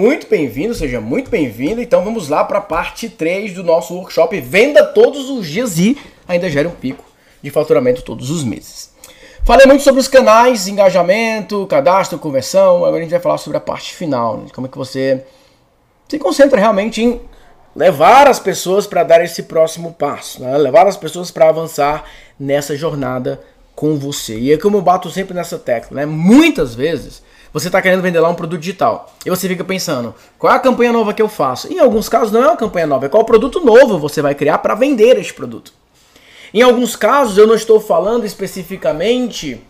muito bem-vindo, seja muito bem-vindo. Então vamos lá para a parte 3 do nosso workshop Venda todos os dias e ainda gera um pico de faturamento todos os meses. Falei muito sobre os canais, engajamento, cadastro, conversão. Agora a gente vai falar sobre a parte final, né? como é que você se concentra realmente em levar as pessoas para dar esse próximo passo, né? levar as pessoas para avançar nessa jornada com você. E é como eu bato sempre nessa tecla, né? Muitas vezes você está querendo vender lá um produto digital e você fica pensando, qual é a campanha nova que eu faço? Em alguns casos não é uma campanha nova, é qual produto novo você vai criar para vender este produto. Em alguns casos eu não estou falando especificamente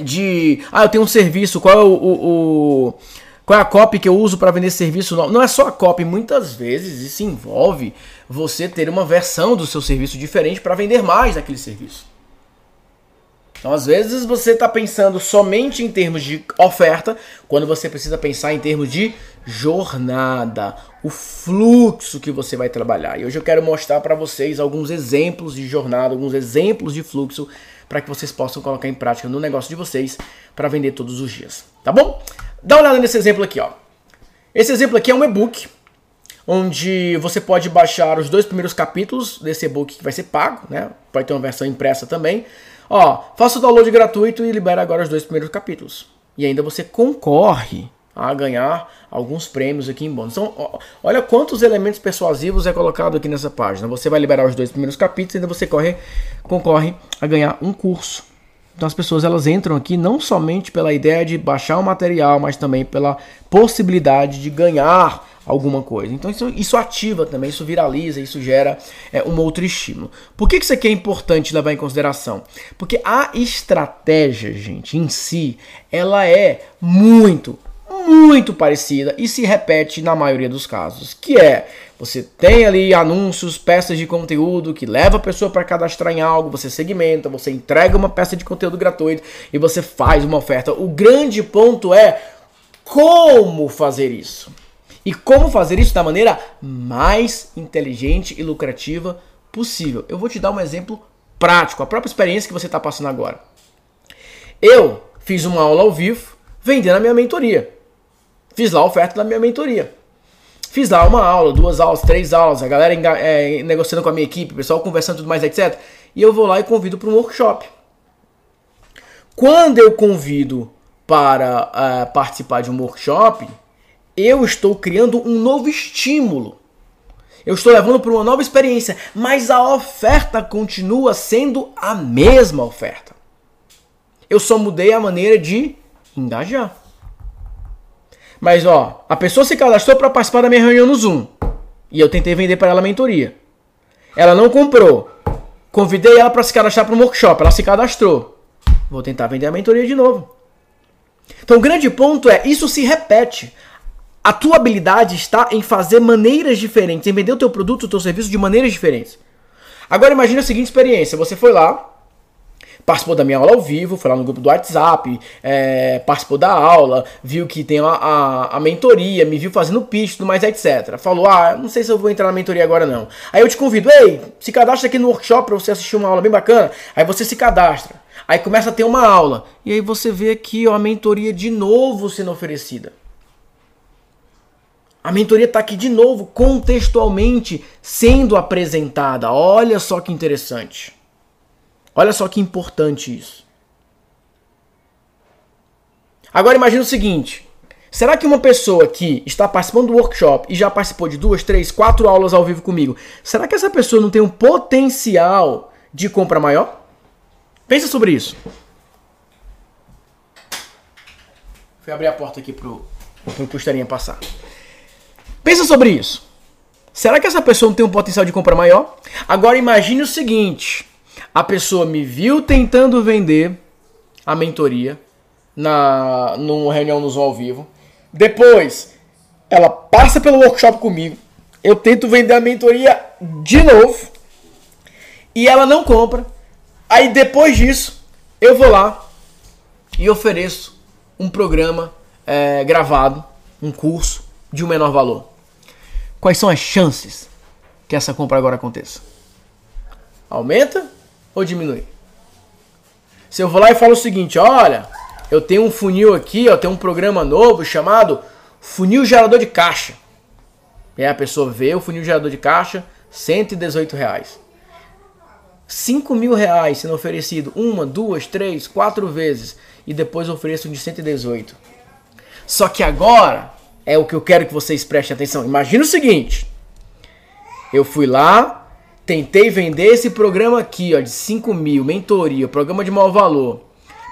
de, ah, eu tenho um serviço, qual é o, o, o qual é a copy que eu uso para vender serviço novo? Não é só a copy, muitas vezes isso envolve você ter uma versão do seu serviço diferente para vender mais daquele serviço. Então, às vezes, você está pensando somente em termos de oferta, quando você precisa pensar em termos de jornada, o fluxo que você vai trabalhar. E hoje eu quero mostrar para vocês alguns exemplos de jornada, alguns exemplos de fluxo, para que vocês possam colocar em prática no negócio de vocês para vender todos os dias. Tá bom? Dá uma olhada nesse exemplo aqui, ó. Esse exemplo aqui é um e-book onde você pode baixar os dois primeiros capítulos desse e-book que vai ser pago, né? Pode ter uma versão impressa também. Ó, faça o download gratuito e libera agora os dois primeiros capítulos. E ainda você concorre a ganhar alguns prêmios aqui em bônus. Então, ó, olha quantos elementos persuasivos é colocado aqui nessa página. Você vai liberar os dois primeiros capítulos e ainda você corre, concorre a ganhar um curso. Então as pessoas elas entram aqui não somente pela ideia de baixar o material, mas também pela possibilidade de ganhar alguma coisa. Então isso, isso ativa também, isso viraliza, isso gera é, um outro estímulo. Por que, que isso aqui é importante levar em consideração? Porque a estratégia, gente, em si, ela é muito, muito parecida e se repete na maioria dos casos, que é você tem ali anúncios, peças de conteúdo que leva a pessoa para cadastrar em algo, você segmenta, você entrega uma peça de conteúdo gratuito e você faz uma oferta. O grande ponto é como fazer isso. E como fazer isso da maneira mais inteligente e lucrativa possível. Eu vou te dar um exemplo prático, a própria experiência que você está passando agora. Eu fiz uma aula ao vivo vendendo a minha mentoria. Fiz lá a oferta da minha mentoria. Fiz lá uma aula, duas aulas, três aulas, a galera é, negociando com a minha equipe, o pessoal conversando tudo mais, etc. E eu vou lá e convido para um workshop. Quando eu convido para uh, participar de um workshop, eu estou criando um novo estímulo. Eu estou levando para uma nova experiência, mas a oferta continua sendo a mesma oferta. Eu só mudei a maneira de engajar. Mas ó, a pessoa se cadastrou para participar da minha reunião no Zoom. E eu tentei vender para ela a mentoria. Ela não comprou. Convidei ela para se cadastrar para um workshop. Ela se cadastrou. Vou tentar vender a mentoria de novo. Então o grande ponto é, isso se repete. A tua habilidade está em fazer maneiras diferentes, em vender o teu produto, o teu serviço de maneiras diferentes. Agora imagine a seguinte experiência: você foi lá, participou da minha aula ao vivo, foi lá no grupo do WhatsApp, é, participou da aula, viu que tem a, a, a, mentoria, me viu fazendo pitch, tudo mais, etc. Falou, ah, não sei se eu vou entrar na mentoria agora não. Aí eu te convido, ei, se cadastra aqui no workshop para você assistir uma aula bem bacana. Aí você se cadastra. Aí começa a ter uma aula. E aí você vê aqui ó, a mentoria de novo sendo oferecida. A mentoria está aqui de novo, contextualmente sendo apresentada. Olha só que interessante. Olha só que importante isso. Agora imagine o seguinte: será que uma pessoa que está participando do workshop e já participou de duas, três, quatro aulas ao vivo comigo, será que essa pessoa não tem um potencial de compra maior? Pensa sobre isso. Fui abrir a porta aqui pro, pro Costarinha passar. Pensa sobre isso. Será que essa pessoa não tem um potencial de compra maior? Agora imagine o seguinte: a pessoa me viu tentando vender a mentoria na numa reunião no Zoom ao vivo. Depois, ela passa pelo workshop comigo. Eu tento vender a mentoria de novo e ela não compra. Aí depois disso, eu vou lá e ofereço um programa é, gravado, um curso de um menor valor. Quais são as chances que essa compra agora aconteça? Aumenta ou diminui? Se eu vou lá e falo o seguinte, olha, eu tenho um funil aqui, ó, tem um programa novo chamado funil gerador de caixa. E aí a pessoa vê o funil gerador de caixa, 118 reais. 5 mil reais sendo oferecido uma, duas, três, quatro vezes e depois ofereço um de 118. Só que agora é o que eu quero que vocês prestem atenção. Imagina o seguinte: eu fui lá, tentei vender esse programa aqui, ó, de 5 mil, mentoria, programa de maior valor.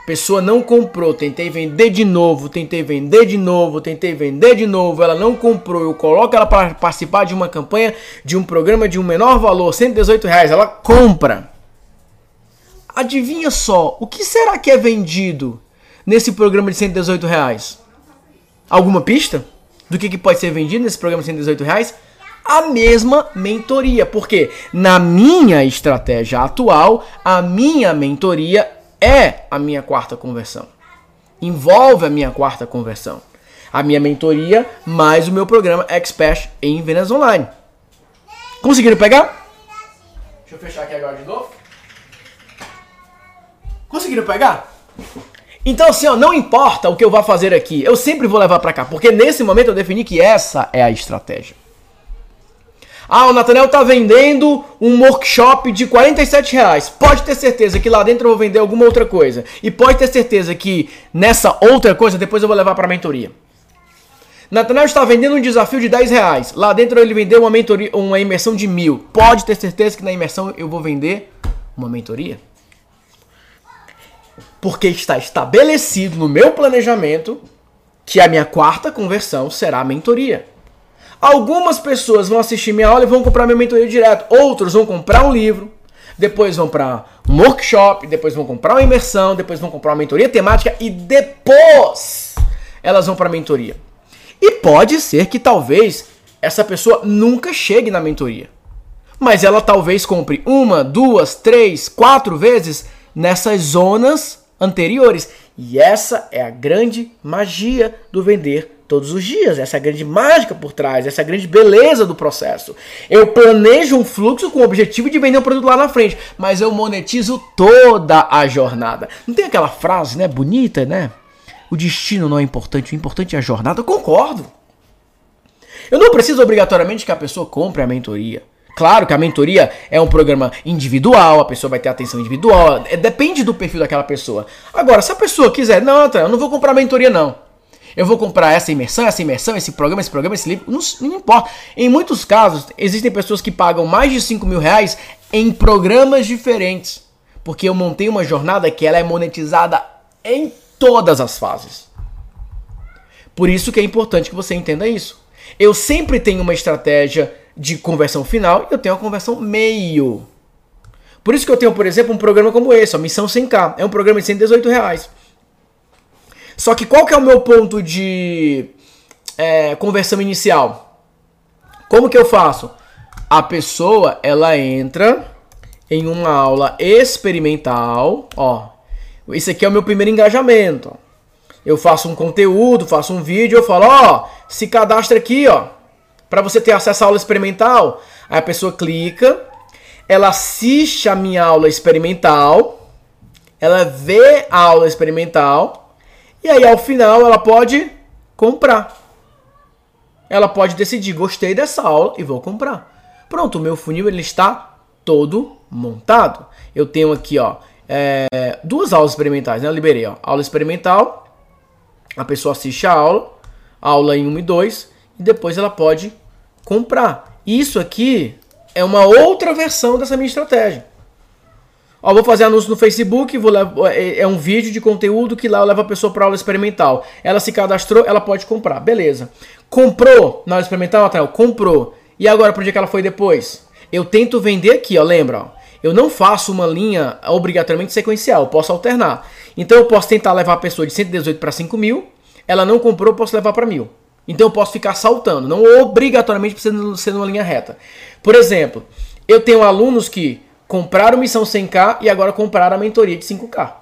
Pessoa não comprou, tentei vender de novo, tentei vender de novo, tentei vender de novo, ela não comprou, eu coloco ela para participar de uma campanha, de um programa de um menor valor, 118 reais, ela compra. Adivinha só, o que será que é vendido nesse programa de 118 reais? Alguma pista do que, que pode ser vendido nesse programa de 118 reais? a mesma mentoria. Porque na minha estratégia atual, a minha mentoria é a minha quarta conversão. Envolve a minha quarta conversão. A minha mentoria mais o meu programa Expert em vendas online. Conseguiram pegar? Deixa eu fechar aqui agora de novo. Conseguiram pegar? Então assim, ó, não importa o que eu vá fazer aqui, eu sempre vou levar para cá, porque nesse momento eu defini que essa é a estratégia. Ah, o Nathaniel tá vendendo um workshop de 47 reais. Pode ter certeza que lá dentro eu vou vender alguma outra coisa. E pode ter certeza que nessa outra coisa depois eu vou levar para mentoria. Nathaniel está vendendo um desafio de 10 reais. Lá dentro ele vendeu uma, mentoria, uma imersão de mil. Pode ter certeza que na imersão eu vou vender uma mentoria. Porque está estabelecido no meu planejamento que a minha quarta conversão será a mentoria. Algumas pessoas vão assistir minha aula e vão comprar minha mentoria direto. Outros vão comprar um livro, depois vão para um workshop, depois vão comprar uma imersão, depois vão comprar uma mentoria temática e depois elas vão para a mentoria. E pode ser que talvez essa pessoa nunca chegue na mentoria. Mas ela talvez compre uma, duas, três, quatro vezes nessas zonas anteriores. E essa é a grande magia do vender todos os dias. Essa é a grande mágica por trás, essa é a grande beleza do processo. Eu planejo um fluxo com o objetivo de vender um produto lá na frente, mas eu monetizo toda a jornada. Não tem aquela frase, né, bonita, né? O destino não é importante, o importante é a jornada. Eu concordo. Eu não preciso obrigatoriamente que a pessoa compre a mentoria. Claro que a mentoria é um programa individual, a pessoa vai ter atenção individual, é, depende do perfil daquela pessoa. Agora, se a pessoa quiser, não, eu não vou comprar a mentoria não. Eu vou comprar essa imersão, essa imersão, esse programa, esse programa, esse livro. Não, não importa. Em muitos casos, existem pessoas que pagam mais de 5 mil reais em programas diferentes. Porque eu montei uma jornada que ela é monetizada em todas as fases. Por isso que é importante que você entenda isso. Eu sempre tenho uma estratégia de conversão final eu tenho uma conversão meio. Por isso que eu tenho, por exemplo, um programa como esse, a Missão 100K. É um programa de 118 reais. Só que qual que é o meu ponto de é, conversão inicial? Como que eu faço? A pessoa, ela entra em uma aula experimental, ó. Esse aqui é o meu primeiro engajamento. Eu faço um conteúdo, faço um vídeo, eu falo, ó, se cadastra aqui, ó, para você ter acesso à aula experimental. Aí a pessoa clica, ela assiste a minha aula experimental, ela vê a aula experimental, e aí ao final ela pode comprar. Ela pode decidir, gostei dessa aula e vou comprar. Pronto, o meu funil ele está todo montado. Eu tenho aqui, ó, é, duas aulas experimentais, né? Eu liberei, ó, aula experimental. A pessoa assiste a aula, aula em 1 e 2, e depois ela pode comprar. Isso aqui é uma outra versão dessa minha estratégia. Ó, vou fazer anúncio no Facebook, vou levar, é, é um vídeo de conteúdo que lá eu levo a pessoa para aula experimental. Ela se cadastrou, ela pode comprar. Beleza. Comprou na aula experimental, Nathaniel? Comprou. E agora, para onde é que ela foi depois? Eu tento vender aqui, ó, lembra? Ó. Eu não faço uma linha obrigatoriamente sequencial, eu posso alternar. Então eu posso tentar levar a pessoa de 118 para 5 mil, ela não comprou, eu posso levar para mil. Então eu posso ficar saltando, não obrigatoriamente precisa ser numa linha reta. Por exemplo, eu tenho alunos que compraram missão 100k e agora compraram a mentoria de 5k.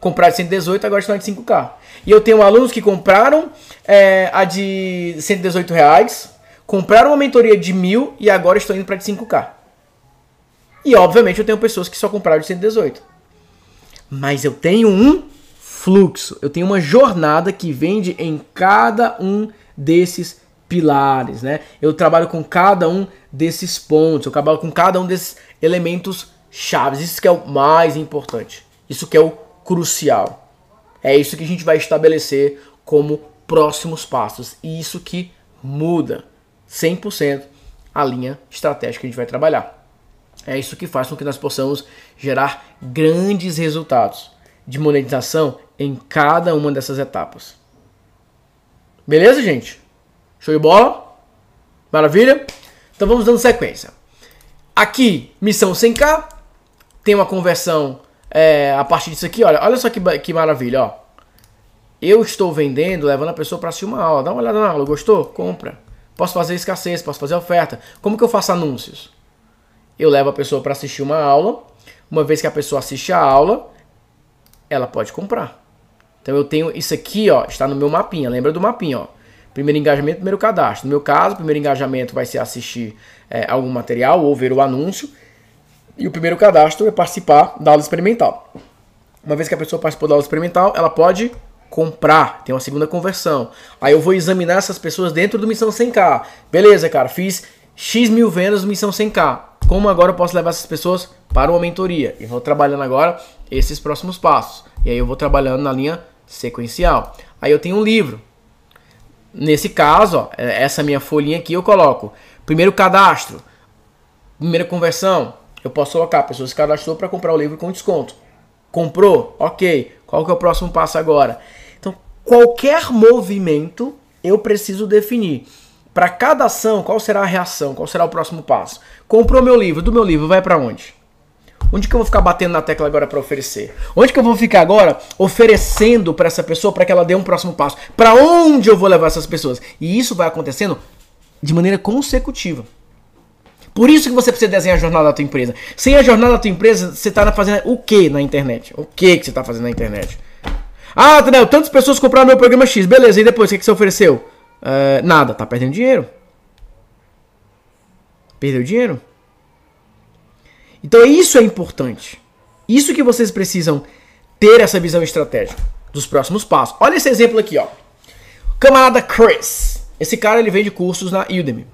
Compraram de 118, agora estão de 5k. E eu tenho alunos que compraram é, a de 118 reais, compraram uma mentoria de mil e agora estão indo para de 5k. E obviamente eu tenho pessoas que só compraram de 118. Mas eu tenho um fluxo, eu tenho uma jornada que vende em cada um desses pilares, né? Eu trabalho com cada um desses pontos, eu trabalho com cada um desses elementos chaves. Isso que é o mais importante. Isso que é o crucial. É isso que a gente vai estabelecer como próximos passos. E isso que muda 100% a linha estratégica que a gente vai trabalhar. É isso que faz com que nós possamos gerar grandes resultados de monetização em cada uma dessas etapas. Beleza, gente? Show de bola? Maravilha? Então vamos dando sequência. Aqui, missão 100k, tem uma conversão é, a partir disso aqui, olha, olha só que, que maravilha, ó. Eu estou vendendo, levando a pessoa para assistir uma aula. Dá uma olhada na aula, gostou? Compra. Posso fazer escassez, posso fazer oferta. Como que eu faço anúncios? Eu levo a pessoa para assistir uma aula. Uma vez que a pessoa assiste a aula, ela pode comprar. Então eu tenho isso aqui, ó, está no meu mapinha. Lembra do mapinha, ó. Primeiro engajamento, primeiro cadastro. No meu caso, o primeiro engajamento vai ser assistir é, algum material ou ver o anúncio. E o primeiro cadastro é participar da aula experimental. Uma vez que a pessoa participou da aula experimental, ela pode comprar, tem uma segunda conversão. Aí eu vou examinar essas pessoas dentro do Missão 100K. Beleza, cara, fiz X mil vendas Missão 100K. Como agora eu posso levar essas pessoas para uma mentoria? E vou trabalhando agora esses próximos passos. E aí eu vou trabalhando na linha sequencial. Aí eu tenho um livro. Nesse caso, ó, é, essa minha folhinha aqui eu coloco primeiro cadastro, primeira conversão. Eu posso colocar, a pessoa se cadastrou para comprar o livro com desconto. Comprou? Ok. Qual que é o próximo passo agora? Então, qualquer movimento eu preciso definir. Para cada ação, qual será a reação? Qual será o próximo passo? Comprou meu livro, do meu livro vai para onde? Onde que eu vou ficar batendo na tecla agora para oferecer? Onde que eu vou ficar agora oferecendo para essa pessoa para que ela dê um próximo passo? Para onde eu vou levar essas pessoas? E isso vai acontecendo de maneira consecutiva. Por isso que você precisa desenhar a jornada da tua empresa. Sem a jornada da tua empresa, você está fazendo o que na internet? O que, que você está fazendo na internet? Ah, Daniel, tantas pessoas compraram meu programa X. Beleza, e depois, o que, que você ofereceu? Uh, nada, tá perdendo dinheiro. Perdeu dinheiro. Então isso é importante. Isso que vocês precisam ter essa visão estratégica dos próximos passos. Olha esse exemplo aqui, ó. Camarada Chris. Esse cara ele vende cursos na Udemy.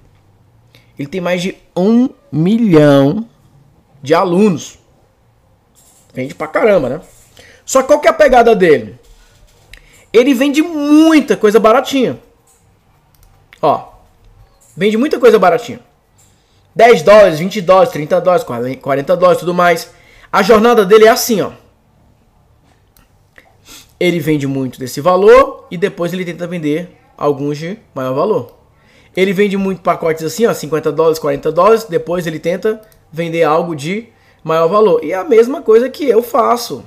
Ele tem mais de um milhão de alunos. Vende pra caramba, né? Só qual que é a pegada dele? Ele vende muita coisa baratinha. Ó, vende muita coisa baratinha. 10 dólares, 20 dólares, 30 dólares, 40 dólares, tudo mais. A jornada dele é assim, ó. Ele vende muito desse valor e depois ele tenta vender alguns de maior valor. Ele vende muito pacotes assim, ó, 50 dólares, 40 dólares, depois ele tenta vender algo de maior valor. E é a mesma coisa que eu faço.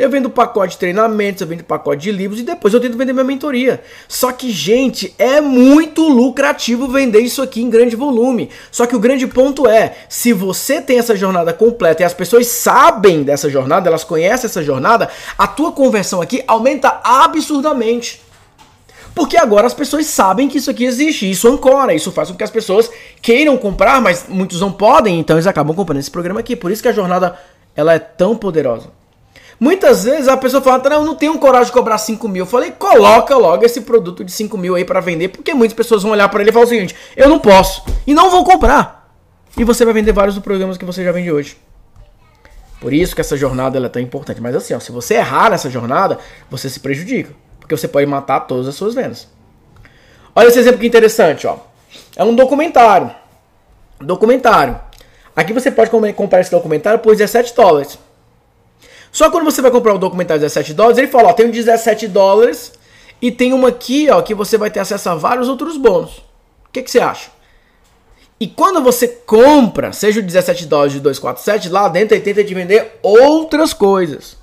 Eu vendo pacote de treinamentos, eu vendo pacote de livros e depois eu tento vender minha mentoria. Só que, gente, é muito lucrativo vender isso aqui em grande volume. Só que o grande ponto é, se você tem essa jornada completa e as pessoas sabem dessa jornada, elas conhecem essa jornada, a tua conversão aqui aumenta absurdamente. Porque agora as pessoas sabem que isso aqui existe, isso ancora, isso faz com que as pessoas queiram comprar, mas muitos não podem, então eles acabam comprando esse programa aqui. Por isso que a jornada ela é tão poderosa. Muitas vezes a pessoa fala, não, eu não tenho coragem de cobrar 5 mil. Eu falei, coloca logo esse produto de 5 mil aí para vender, porque muitas pessoas vão olhar para ele e falar o seguinte, eu não posso, e não vou comprar. E você vai vender vários dos programas que você já vende hoje. Por isso que essa jornada é tão importante. Mas assim, ó, se você errar nessa jornada, você se prejudica porque você pode matar todas as suas vendas. Olha esse exemplo que interessante, ó. É um documentário. Documentário. Aqui você pode comprar esse documentário por 17 dólares. Só quando você vai comprar o documentário 17 dólares, ele fala, ó, tem um 17 dólares e tem uma aqui, ó, que você vai ter acesso a vários outros bônus. O que, que você acha? E quando você compra, seja o 17 dólares de 247, lá dentro ele tenta te vender outras coisas.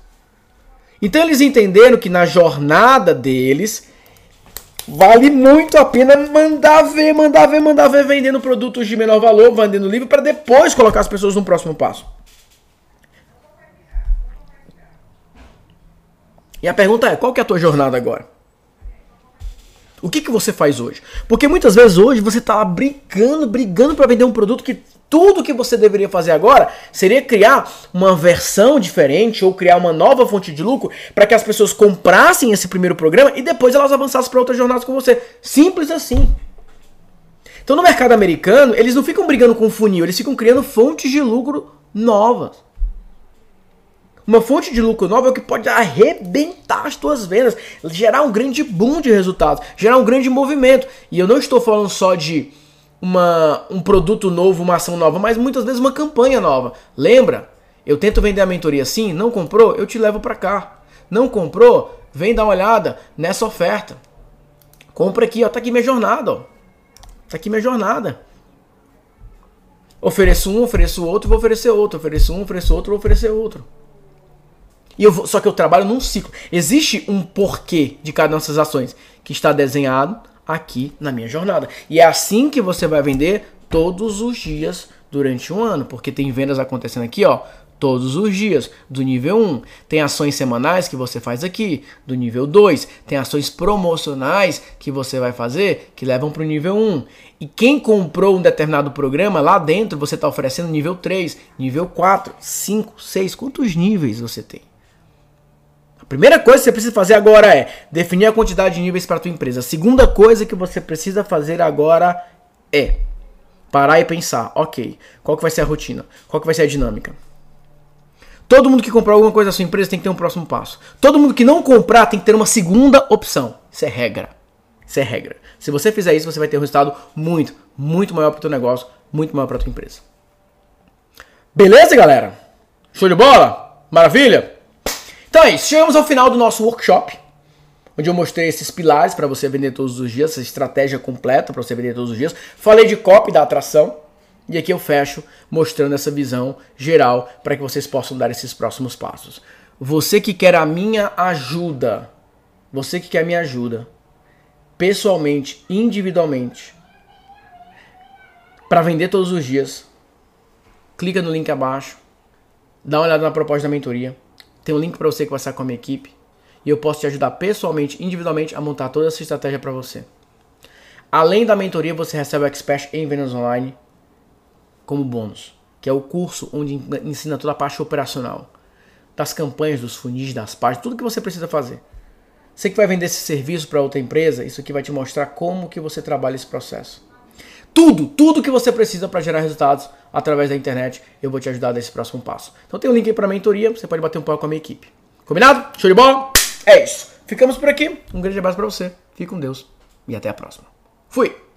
Então eles entenderam que na jornada deles vale muito a pena mandar ver, mandar ver, mandar ver vendendo produtos de menor valor, vendendo livro para depois colocar as pessoas no próximo passo. E a pergunta é, qual que é a tua jornada agora? O que, que você faz hoje? Porque muitas vezes hoje você está brigando, brigando para vender um produto que Tudo que você deveria fazer agora seria criar uma versão diferente ou criar uma nova fonte de lucro para que as pessoas comprassem esse primeiro programa e depois elas avançassem para outras jornadas com você. Simples assim. Então no mercado americano, eles não ficam brigando com funil, eles ficam criando fontes de lucro novas. Uma fonte de lucro nova é que pode arrebentar as tuas vendas, gerar um grande boom de resultados, gerar um grande movimento. E eu não estou falando só de uma, um produto novo, uma ação nova, mas muitas vezes uma campanha nova. Lembra? Eu tento vender a mentoria assim, não comprou? Eu te levo para cá. Não comprou? Vem dar uma olhada nessa oferta. Compra aqui, ó, tá aqui minha jornada, ó. Tá aqui minha jornada. Ofereço um, ofereço outro, vou oferecer outro. Ofereço um, ofereço outro, vou oferecer outro. E eu vou, só que eu trabalho num ciclo. Existe um porquê de cada uma dessas ações que está desenhado aqui na minha jornada. E é assim que você vai vender todos os dias durante um ano, porque tem vendas acontecendo aqui, ó, todos os dias, do nível 1. Tem ações semanais que você faz aqui, do nível 2. Tem ações promocionais que você vai fazer que levam para o nível 1. E quem comprou um determinado programa, lá dentro você está oferecendo nível 3, nível 4, 5, 6. Quantos níveis você tem? Primeira coisa que você precisa fazer agora é definir a quantidade de níveis para a tua empresa. A segunda coisa que você precisa fazer agora é parar e pensar, ok, qual que vai ser a rotina? Qual que vai ser a dinâmica? Todo mundo que comprar alguma coisa na sua empresa tem que ter um próximo passo. Todo mundo que não comprar tem que ter uma segunda opção. Isso é regra. Isso é regra. Se você fizer isso, você vai ter um resultado muito, muito maior para o teu negócio, muito maior para a tua empresa. Beleza, galera? Show de bola? Maravilha? Então é isso, chegamos ao final do nosso workshop, onde eu mostrei esses pilares para você vender todos os dias, essa estratégia completa para você vender todos os dias. Falei de copy da atração e aqui eu fecho mostrando essa visão geral para que vocês possam dar esses próximos passos. Você que quer a minha ajuda, você que quer a minha ajuda, pessoalmente, individualmente, para vender todos os dias, clica no link abaixo, dá uma olhada na proposta da mentoria tem um link para você conversar com a minha equipe e eu posso te ajudar pessoalmente, individualmente a montar toda essa estratégia para você. Além da mentoria, você recebe o Expert em Vendas Online como bônus, que é o curso onde ensina toda a parte operacional, das campanhas, dos funis, das partes, tudo que você precisa fazer. Você que vai vender esse serviço para outra empresa, isso aqui vai te mostrar como que você trabalha esse processo. Tudo, tudo que você precisa para gerar resultados através da internet, eu vou te ajudar nesse próximo passo. Então tem um link aí para mentoria, você pode bater um papo com a minha equipe. Combinado? Show de bola? É isso. Ficamos por aqui. Um grande abraço para você. Fique com Deus e até a próxima. Fui!